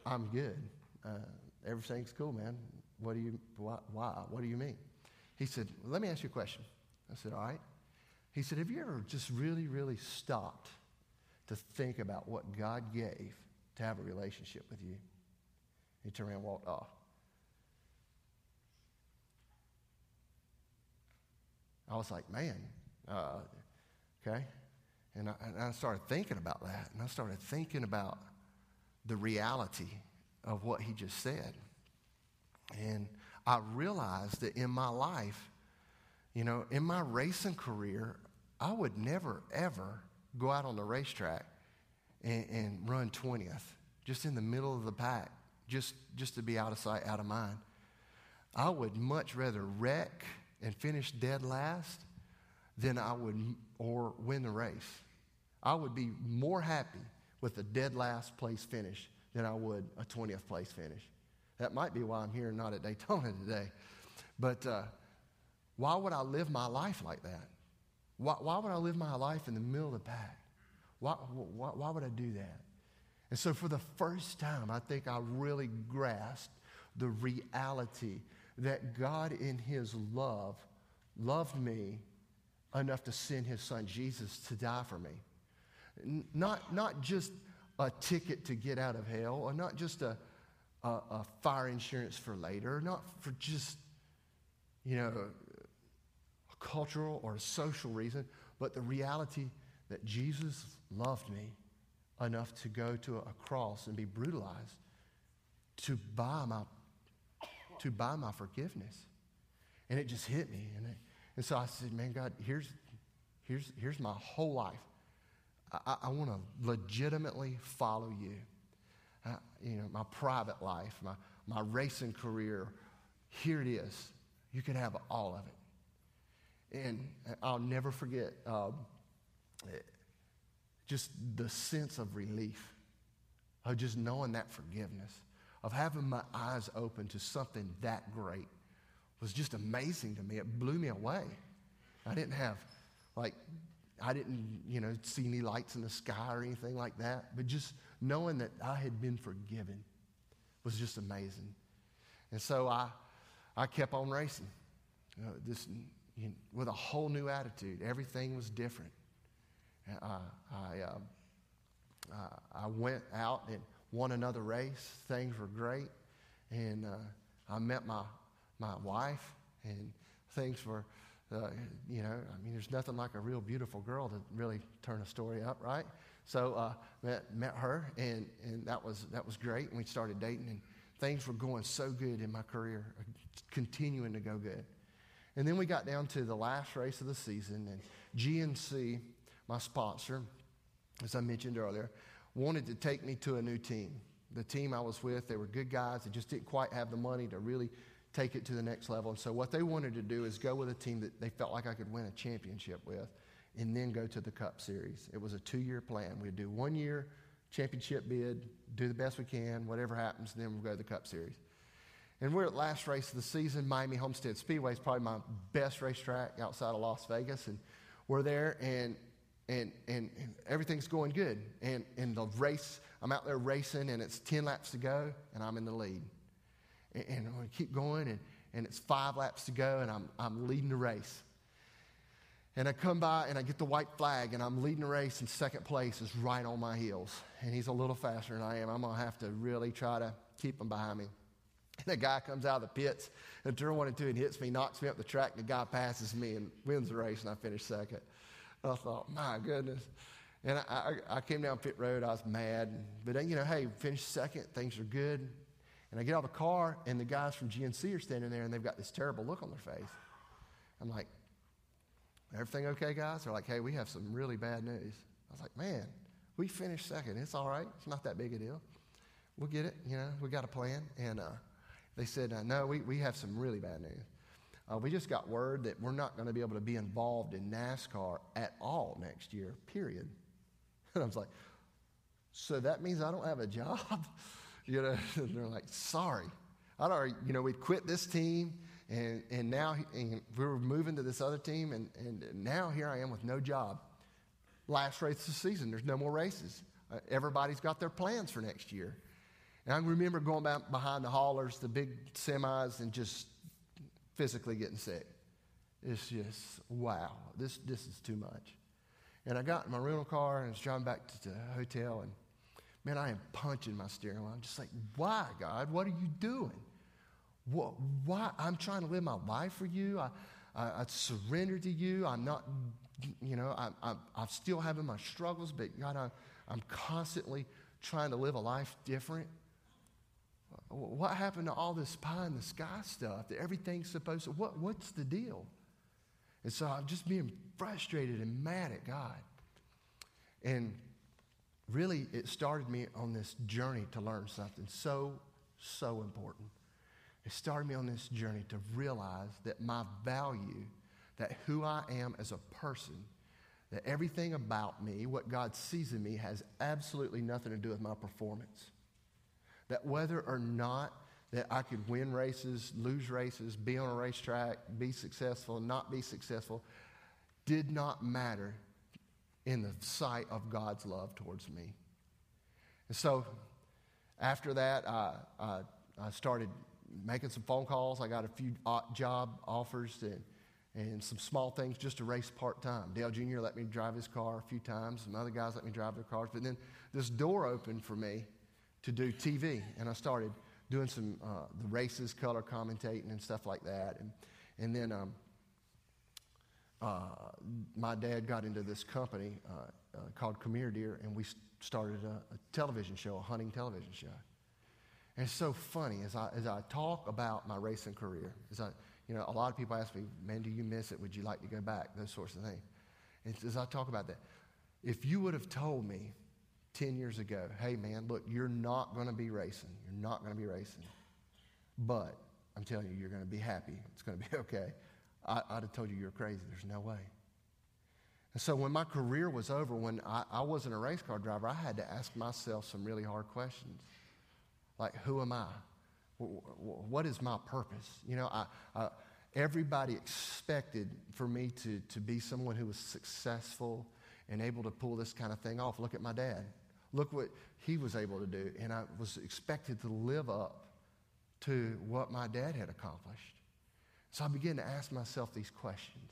I'm good. Uh, everything's cool, man. What do you, why, why? What do you mean? He said, Let me ask you a question. I said, All right. He said, Have you ever just really, really stopped to think about what God gave to have a relationship with you? He turned around and walked off. I was like, man, uh, okay. And I, and I started thinking about that. And I started thinking about the reality of what he just said. And I realized that in my life, you know, in my racing career, I would never, ever go out on the racetrack and, and run 20th, just in the middle of the pack, just, just to be out of sight, out of mind. I would much rather wreck and finish dead last than I would or win the race. I would be more happy with a dead last place finish than I would a 20th place finish. That might be why I'm here and not at Daytona today. But uh, why would I live my life like that? Why, why, would I live my life in the middle of the pack? Why, why, why would I do that? And so, for the first time, I think I really grasped the reality that God, in His love, loved me enough to send His Son Jesus to die for me. Not, not just a ticket to get out of hell, or not just a, a, a fire insurance for later, not for just, you know, a cultural or a social reason, but the reality that Jesus loved me enough to go to a cross and be brutalized to buy my, to buy my forgiveness. And it just hit me. And, it, and so I said, man, God, here's, here's, here's my whole life. I, I want to legitimately follow you. Uh, you know, my private life, my, my racing career, here it is. You can have all of it. And I'll never forget um, just the sense of relief of just knowing that forgiveness, of having my eyes open to something that great was just amazing to me. It blew me away. I didn't have like I didn't, you know, see any lights in the sky or anything like that. But just knowing that I had been forgiven was just amazing. And so I, I kept on racing you know, this, you know, with a whole new attitude. Everything was different. I, I, uh, I went out and won another race. Things were great. And uh, I met my, my wife, and things were uh, you know, I mean, there's nothing like a real beautiful girl to really turn a story up, right? So uh, met met her, and and that was that was great. And we started dating, and things were going so good in my career, uh, continuing to go good. And then we got down to the last race of the season, and GNC, my sponsor, as I mentioned earlier, wanted to take me to a new team. The team I was with, they were good guys. They just didn't quite have the money to really take it to the next level. And so what they wanted to do is go with a team that they felt like I could win a championship with. and then go to the Cup Series. It was a two year plan. We'd do one year championship bid, do the best we can, whatever happens, then we'll go to the Cup Series. And we're at last race of the season. Miami Homestead Speedway is probably my best racetrack outside of Las Vegas. And we're there, and, and, and, and everything's going good. And, and the race, I'm out there racing, and it's 10 laps to go, and I'm in the lead. And, and I keep going, and, and it's five laps to go, and I'm, I'm leading the race. And I come by and I get the white flag, and I'm leading the race, and second place is right on my heels. And he's a little faster than I am. I'm going to have to really try to keep him behind me. And the guy comes out of the pits and turn one and two and hits me, knocks me up the track. And the guy passes me and wins the race, and I finish second. And I thought, my goodness. And I, I, I, came down pit road. I was mad. But, you know, hey, finished second. Things are good. And I get out of the car, and the guys from GNC are standing there, and they've got this terrible look on their face. I'm like, Everything okay, guys? They're like, hey, we have some really bad news. I was like, man, we finished second. It's all right. It's not that big a deal. We'll get it. You know, we got a plan. And uh, they said, uh, no, we, we have some really bad news. Uh, we just got word that we're not going to be able to be involved in NASCAR at all next year, period. And I was like, so that means I don't have a job? you know, and they're like, sorry. I don't, you know, we'd quit this team and, and now and we were moving to this other team, and, and now here I am with no job. Last race of the season, there's no more races. Uh, everybody's got their plans for next year. And I remember going back behind the haulers, the big semis, and just physically getting sick. It's just, wow, this, this is too much. And I got in my rental car and was driving back to the hotel, and man, I am punching my steering wheel. I'm just like, why, God? What are you doing? What, why? I'm trying to live my life for you. I, I, I surrender to you. I'm not, you know, I, I, I'm still having my struggles, but God, I, I'm constantly trying to live a life different. What happened to all this pie in the sky stuff that everything's supposed to, what, what's the deal? And so I'm just being frustrated and mad at God. And really, it started me on this journey to learn something so, so important. It started me on this journey to realize that my value, that who I am as a person, that everything about me, what God sees in me, has absolutely nothing to do with my performance. That whether or not that I could win races, lose races, be on a racetrack, be successful, not be successful, did not matter in the sight of God's love towards me. And so after that, I, I, I started making some phone calls. I got a few job offers and, and some small things just to race part time. Dale Jr. let me drive his car a few times. Some other guys let me drive their cars. But then this door opened for me to do TV, and I started doing some uh, the races, color commentating, and stuff like that. And, and then um, uh, my dad got into this company uh, uh called Premier Deer, and we started a, a television show, a hunting television show. And it's so funny as I, as I talk about my racing career, as I, you know, a lot of people ask me, man, do you miss it? Would you like to go back? Those sorts of things. And as I talk about that, if you would have told me 10 years ago, hey, man, look, you're not going to be racing. You're not going to be racing. But I'm telling you, you're going to be happy. It's going to be okay. I, would have told you you're crazy. There's no way. And so when my career was over, when I, I wasn't a race car driver, I had to ask myself some really hard questions. Like, who am I? What is my purpose? You know, I, I, everybody expected for me to, to be someone who was successful and able to pull this kind of thing off. Look at my dad. Look what he was able to do. And I was expected to live up to what my dad had accomplished. So I began to ask myself these questions.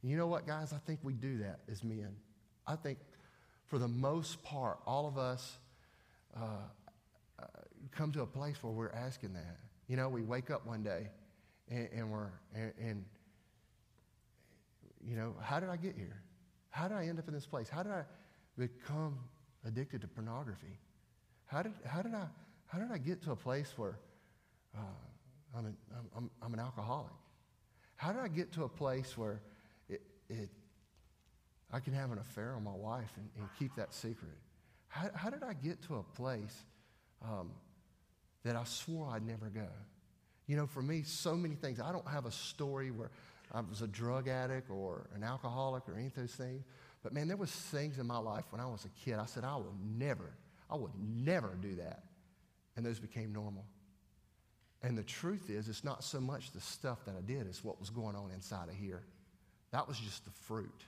And you know what, guys? I think we do that as men. I think for the most part, all of us uh, come to a place where we're asking that. You know, we wake up one day and, and we're, and, and, you know, how did I get here? How did I end up in this place? How did I become addicted to pornography? How did, how did, I, how did I get to a place where uh, I'm, an, I'm, I'm an alcoholic? How did I get to a place where it, it, I can have an affair on my wife and, and keep that secret? How, how, did I get to a place um, that I swore I'd never go. You know, for me, so many things. I don't have a story where I was a drug addict or an alcoholic or any of those things. But man, there was things in my life when I was a kid. I said, I will never, I would never do that. And those became normal. And the truth is, it's not so much the stuff that I did, it's what was going on inside of here. That was just the fruit.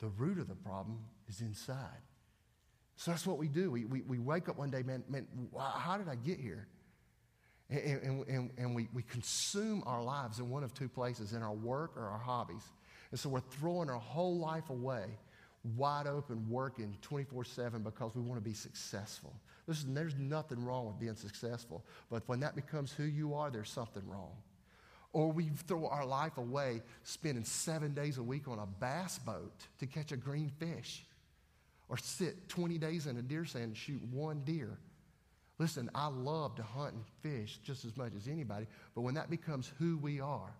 The root of the problem is inside. So that's what we do. We, we, we wake up one day, man, man, how did I get here? And, and, and, and we, we consume our lives in one of two places in our work or our hobbies. And so we're throwing our whole life away, wide open, working 24 7 because we want to be successful. Listen, there's nothing wrong with being successful, but when that becomes who you are, there's something wrong. Or we throw our life away spending seven days a week on a bass boat to catch a green fish, or sit 20 days in a deer stand and shoot one deer. Listen, I love to hunt and fish just as much as anybody, but when that becomes who we are,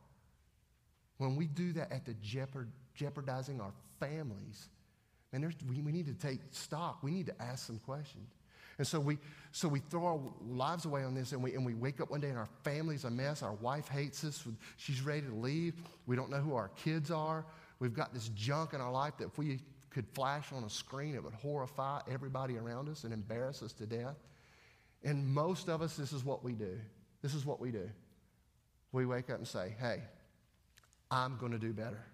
when we do that at the jeopard, jeopardizing our families, man, we, we need to take stock. We need to ask some questions. And so we, so we throw our lives away on this and we, and we wake up one day and our family's a mess. Our wife hates us. She's ready to leave. We don't know who our kids are. We've got this junk in our life that if we could flash on a screen, it would horrify everybody around us and embarrass us to death. And most of us, this is what we do. This is what we do. We wake up and say, hey, I'm going to do better.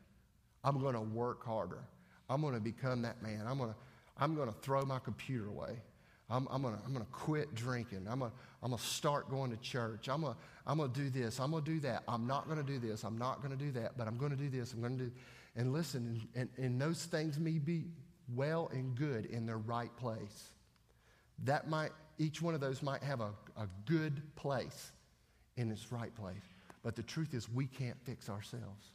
I'm going to work harder. I'm going to become that man. I'm going to, I'm going to throw my computer away. I'm, I'm going to I'm gonna quit drinking. I'm going to I'm gonna start going to church. I'm going to I'm gonna do this. I'm going to do that. I'm not going to do this. I'm not going to do that, but I'm going to do this. I'm going to do. And listen, and, and those things may be well and good in their right place. That might, each one of those might have a, a good place in its right place. But the truth is, we can't fix ourselves.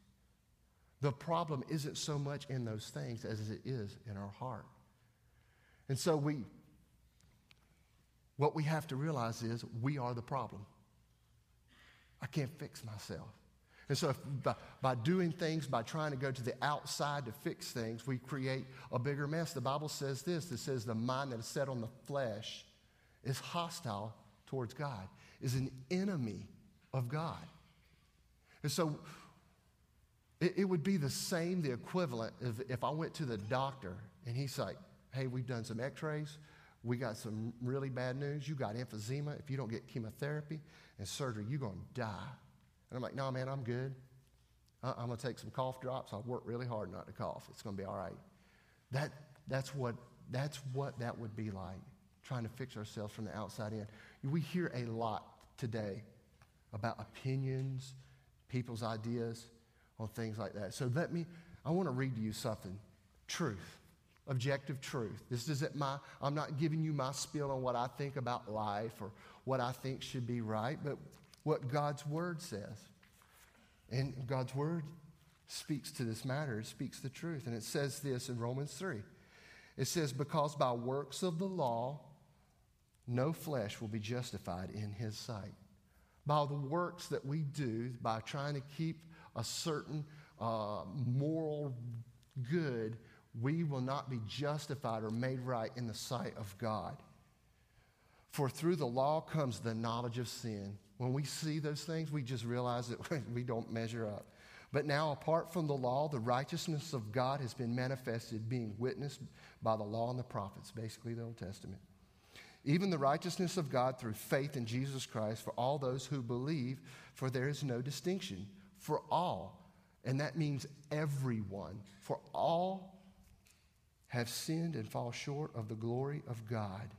The problem isn't so much in those things as it is in our heart. And so we, what we have to realize is we are the problem. I can't fix myself. And so, by, by, doing things, by trying to go to the outside to fix things, we create a bigger mess. The Bible says this it says, the mind that is set on the flesh is hostile towards God, is an enemy of God. And so, it, it would be the same, the equivalent, if, if I went to the doctor and he's like, hey, we've done some x rays, we got some really bad news. You got emphysema. If you don't get chemotherapy and surgery, you're going to die. And I'm like, no, man, I'm good. Uh, I'm going to take some cough drops. I'll work really hard not to cough. It's going to be all right. That, that's, what, that's what that would be like, trying to fix ourselves from the outside in. We hear a lot today about opinions, people's ideas on things like that. So let me, I want to read to you something. Truth objective truth. This isn't my, I'm not giving you my spiel on what I think about life or what I think should be right, but what God's Word says. And God's Word speaks to this matter, it speaks the truth. And it says this in Romans 3 it says, Because by works of the law, no flesh will be justified in his sight. By the works that we do, by trying to keep a certain uh, moral good, we will not be justified or made right in the sight of God. For through the law comes the knowledge of sin. When we see those things, we just realize that we don't measure up. But now, apart from the law, the righteousness of God has been manifested, being witnessed by the law and the prophets, basically the Old Testament. Even the righteousness of God through faith in Jesus Christ for all those who believe, for there is no distinction. For all, and that means everyone, for all have sinned and fall short of the glory of God.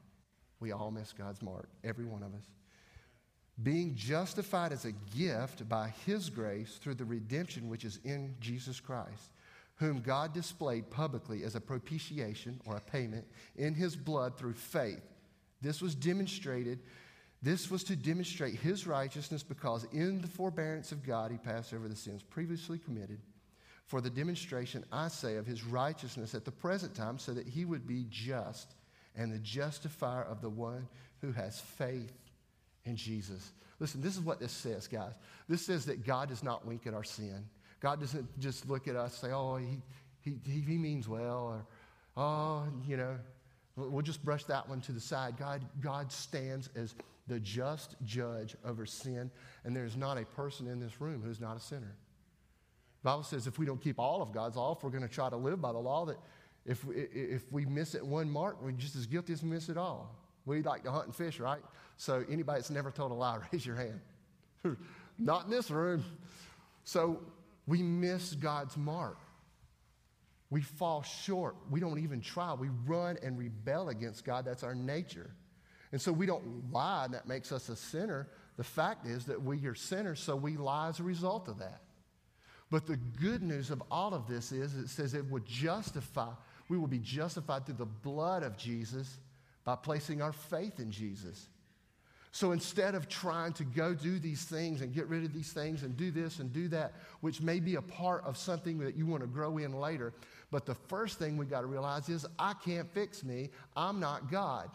We all miss God's mark, every one of us. Being justified as a gift by His grace through the redemption which is in Jesus Christ, whom God displayed publicly as a propitiation or a payment in His blood through faith. This was demonstrated. This was to demonstrate his righteousness because in the forbearance of God he passed over the sins previously committed for the demonstration, I say, of his righteousness at the present time, so that he would be just and the justifier of the one who has faith in Jesus. Listen, this is what this says, guys. This says that God does not wink at our sin. God doesn't just look at us and say, oh, he, he, he means well, or, oh, you know, we'll just brush that one to the side. God, God stands as the just judge over sin, and there's not a person in this room who's not a sinner. The Bible says if we don't keep all of God's law, if we're going to try to live by the law, that if, if we miss it one mark, we're just as guilty as we miss it all. We like to hunt and fish, right? So anybody that's never told a lie, raise your hand. Not in this room. So we miss God's mark. We fall short. We don't even try. We run and rebel against God. That's our nature. And so we don't lie, and that makes us a sinner. The fact is that we are sinners, so we lie as a result of that. But the good news of all of this is it says it would justify, we will be justified through the blood of Jesus by placing our faith in Jesus. So instead of trying to go do these things and get rid of these things and do this and do that, which may be a part of something that you want to grow in later, but the first thing we got to realize is I can't fix me. I'm not God.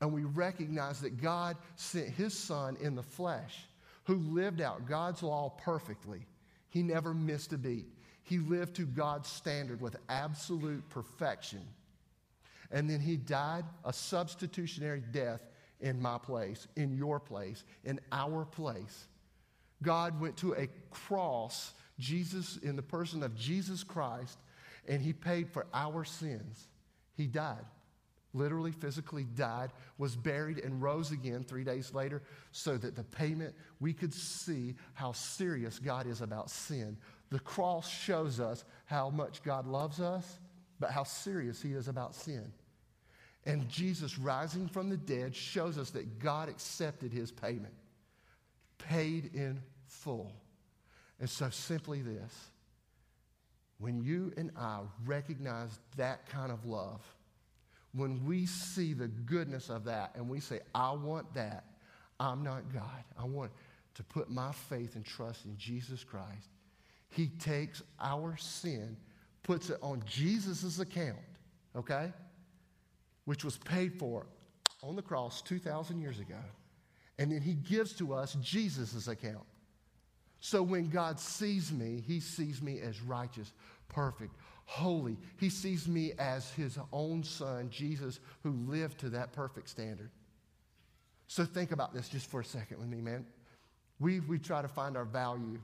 And we recognize that God sent his son in the flesh who lived out God's law perfectly. He never missed a beat. He lived to God's standard with absolute perfection. And then he died a substitutionary death in my place, in your place, in our place. God went to a cross, Jesus, in the person of Jesus Christ, and he paid for our sins. He died, literally, physically died, was buried, and rose again three days later so that the payment, we could see how serious God is about sin. The cross shows us how much God loves us, but how serious he is about sin. And Jesus rising from the dead shows us that God accepted his payment, paid in full. And so, simply this when you and I recognize that kind of love, when we see the goodness of that and we say, I want that, I'm not God. I want to put my faith and trust in Jesus Christ. He takes our sin, puts it on Jesus' account, okay? which was paid for on the cross 2,000 years ago. And then he gives to us Jesus' account. So when God sees me, he sees me as righteous, perfect, holy. He sees me as his own son, Jesus, who lived to that perfect standard. So think about this just for a second with me, man. We, we try to find our value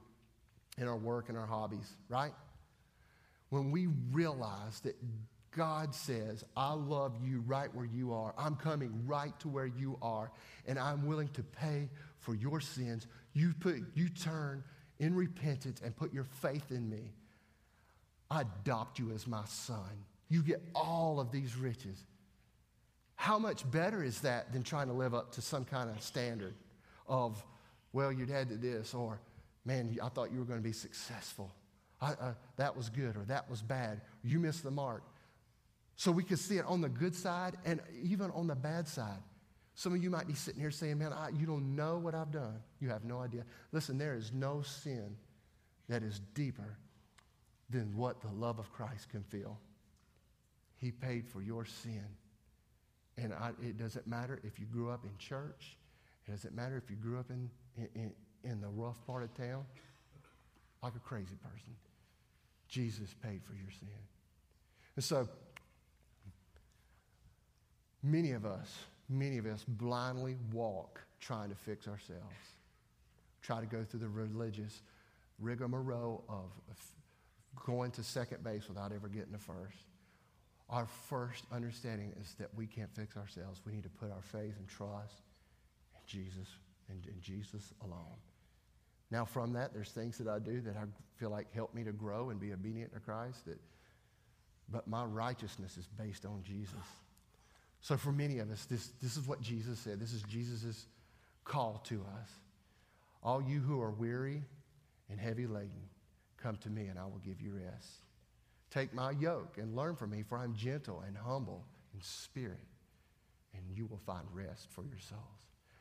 in our work and our hobbies, right? When we realize that God says, I love you right where you are. I'm coming right to where you are, and I'm willing to pay for your sins. You, put, you turn in repentance and put your faith in me. I adopt you as my son. You get all of these riches. How much better is that than trying to live up to some kind of standard of, well, your dad did this, or man, I thought you were going to be successful. I, uh, that was good, or that was bad. You missed the mark. So we can see it on the good side and even on the bad side. Some of you might be sitting here saying, Man, I, you don't know what I've done. You have no idea. Listen, there is no sin that is deeper than what the love of Christ can feel. He paid for your sin. And I, it doesn't matter if you grew up in church, it doesn't matter if you grew up in, in, in the rough part of town, like a crazy person. Jesus paid for your sin. And so, Many of us, many of us blindly walk trying to fix ourselves, try to go through the religious rigmarole of going to second base without ever getting to first. Our first understanding is that we can't fix ourselves. We need to put our faith and trust in Jesus and in Jesus alone. Now, from that, there's things that I do that I feel like help me to grow and be obedient to Christ. That, but my righteousness is based on Jesus. So, for many of us, this, this is what Jesus said. This is Jesus' call to us. All you who are weary and heavy laden, come to me and I will give you rest. Take my yoke and learn from me, for I'm gentle and humble in spirit, and you will find rest for your souls.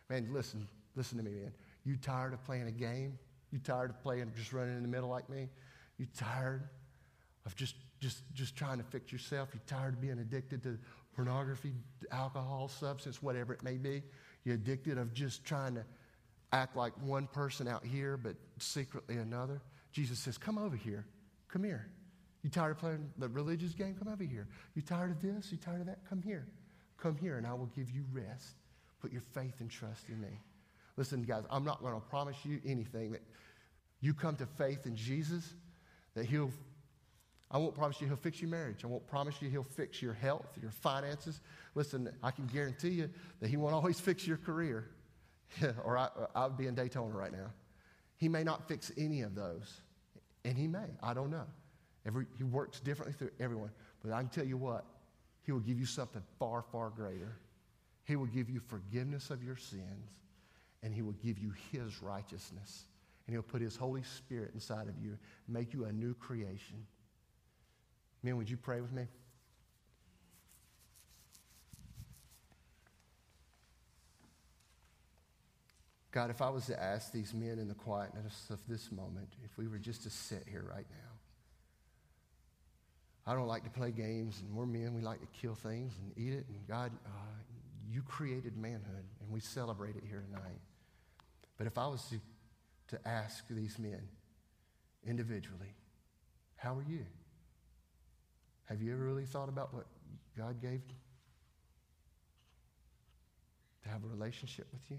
Man, listen, listen to me, man. You tired of playing a game? You tired of playing, just running in the middle like me? You tired of just, just, just trying to fix yourself? You tired of being addicted to pornography, alcohol, substance, whatever it may be. You're addicted of just trying to act like one person out here, but secretly another. Jesus says, Come over here. Come here. You tired of playing the religious game? Come over here. You tired of this? You tired of that? Come here. Come here, and I will give you rest. Put your faith and trust in me. Listen, guys, I'm not going to promise you anything that You come to faith in Jesus, that He'll, I won't promise you He'll fix your marriage. I won't promise you He'll fix your health, your finances. Listen, I can guarantee you that He won't always fix your career, or I, I would be in Daytona right now. He may not fix any of those, and He may. I don't know. Every, he works differently through everyone. But I can tell you what, He will give you something far, far greater. He will give you forgiveness of your sins, and He will give you His righteousness. And He'll put His Holy Spirit inside of you, make you a new creation. Men, would you pray with me? God, if I was to ask these men in the quietness of this moment, if we were just to sit here right now, I don't like to play games, and we're men, we like to kill things and eat it. And God, uh, you created manhood, and we celebrate it here tonight. But if I was to, to ask these men individually, how are you? Have you ever really thought about what God gave to have a relationship with you?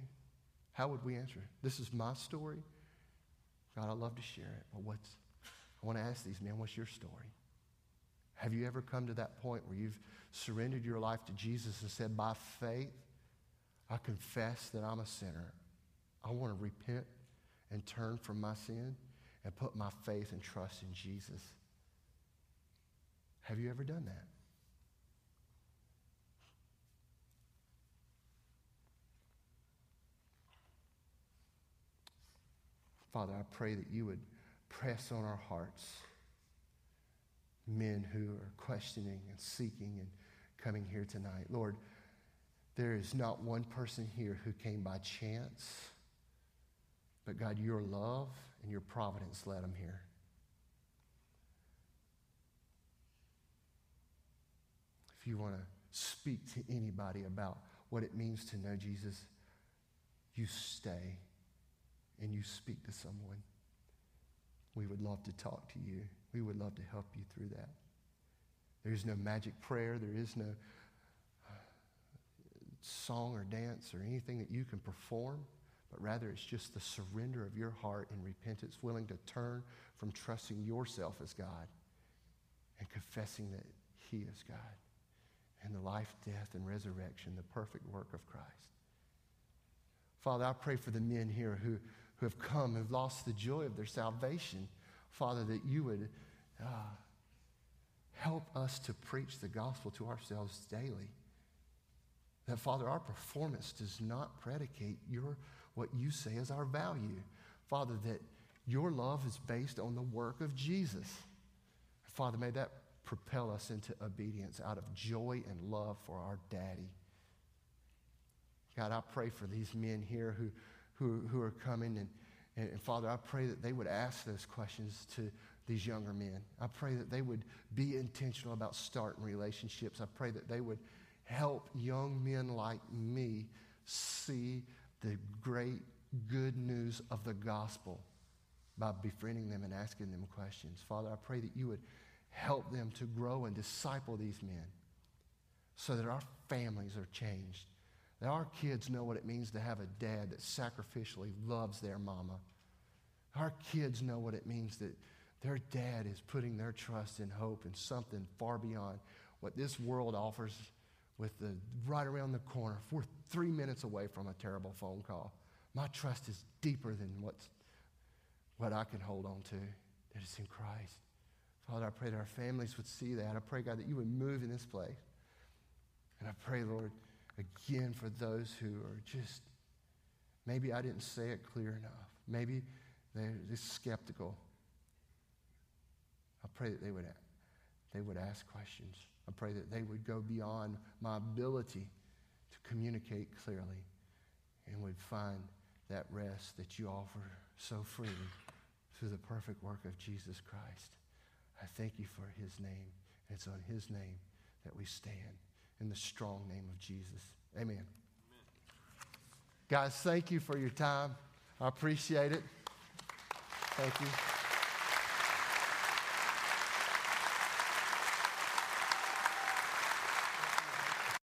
How would we answer? This is my story. God, I love to share it. But what's I want to ask these men, what's your story? Have you ever come to that point where you've surrendered your life to Jesus and said, by faith, I confess that I'm a sinner. I want to repent and turn from my sin and put my faith and trust in Jesus. Have you ever done that? Father, I pray that you would press on our hearts men who are questioning and seeking and coming here tonight. Lord, there is not one person here who came by chance, but God, your love and your providence led them here. If you want to speak to anybody about what it means to know Jesus, you stay and you speak to someone. We would love to talk to you. We would love to help you through that. There's no magic prayer. There is no uh, song or dance or anything that you can perform, but rather it's just the surrender of your heart in repentance, willing to turn from trusting yourself as God and confessing that He is God and the life, death, and resurrection, the perfect work of Christ. Father, I pray for the men here who, who have come, who've lost the joy of their salvation. Father, that you would uh, help us to preach the gospel to ourselves daily. That, Father, our performance does not predicate your, what you say is our value. Father, that your love is based on the work of Jesus. Father, may that propel us into obedience out of joy and love for our daddy. God, I pray for these men here who, who, who are coming. And, and, and, Father, I pray that they would ask those questions to these younger men. I pray that they would be intentional about starting relationships. I pray that they would help young men like me see the great good news of the gospel by befriending them and asking them questions. Father, I pray that you would help them to grow and disciple these men so that our families are changed that our kids know what it means to have a dad that sacrificially loves their mama. Our kids know what it means that their dad is putting their trust and hope in something far beyond what this world offers with the right around the corner. We're three minutes away from a terrible phone call, my trust is deeper than what's, what I can hold on to, that is in Christ. Father, I pray that our families would see that. I pray, God, that you would move in this place. And I pray, Lord, again for those who are just, maybe I didn't say it clear enough. Maybe they're just skeptical. I pray that they would, they would ask questions. I pray that they would go beyond my ability to communicate clearly and would find that rest that you offer so freely through the perfect work of Jesus Christ. I thank you for his name. It's on his name that we stand in the strong name of Jesus. Amen. Amen. Guys, thank you for your time. I appreciate it. Thank you.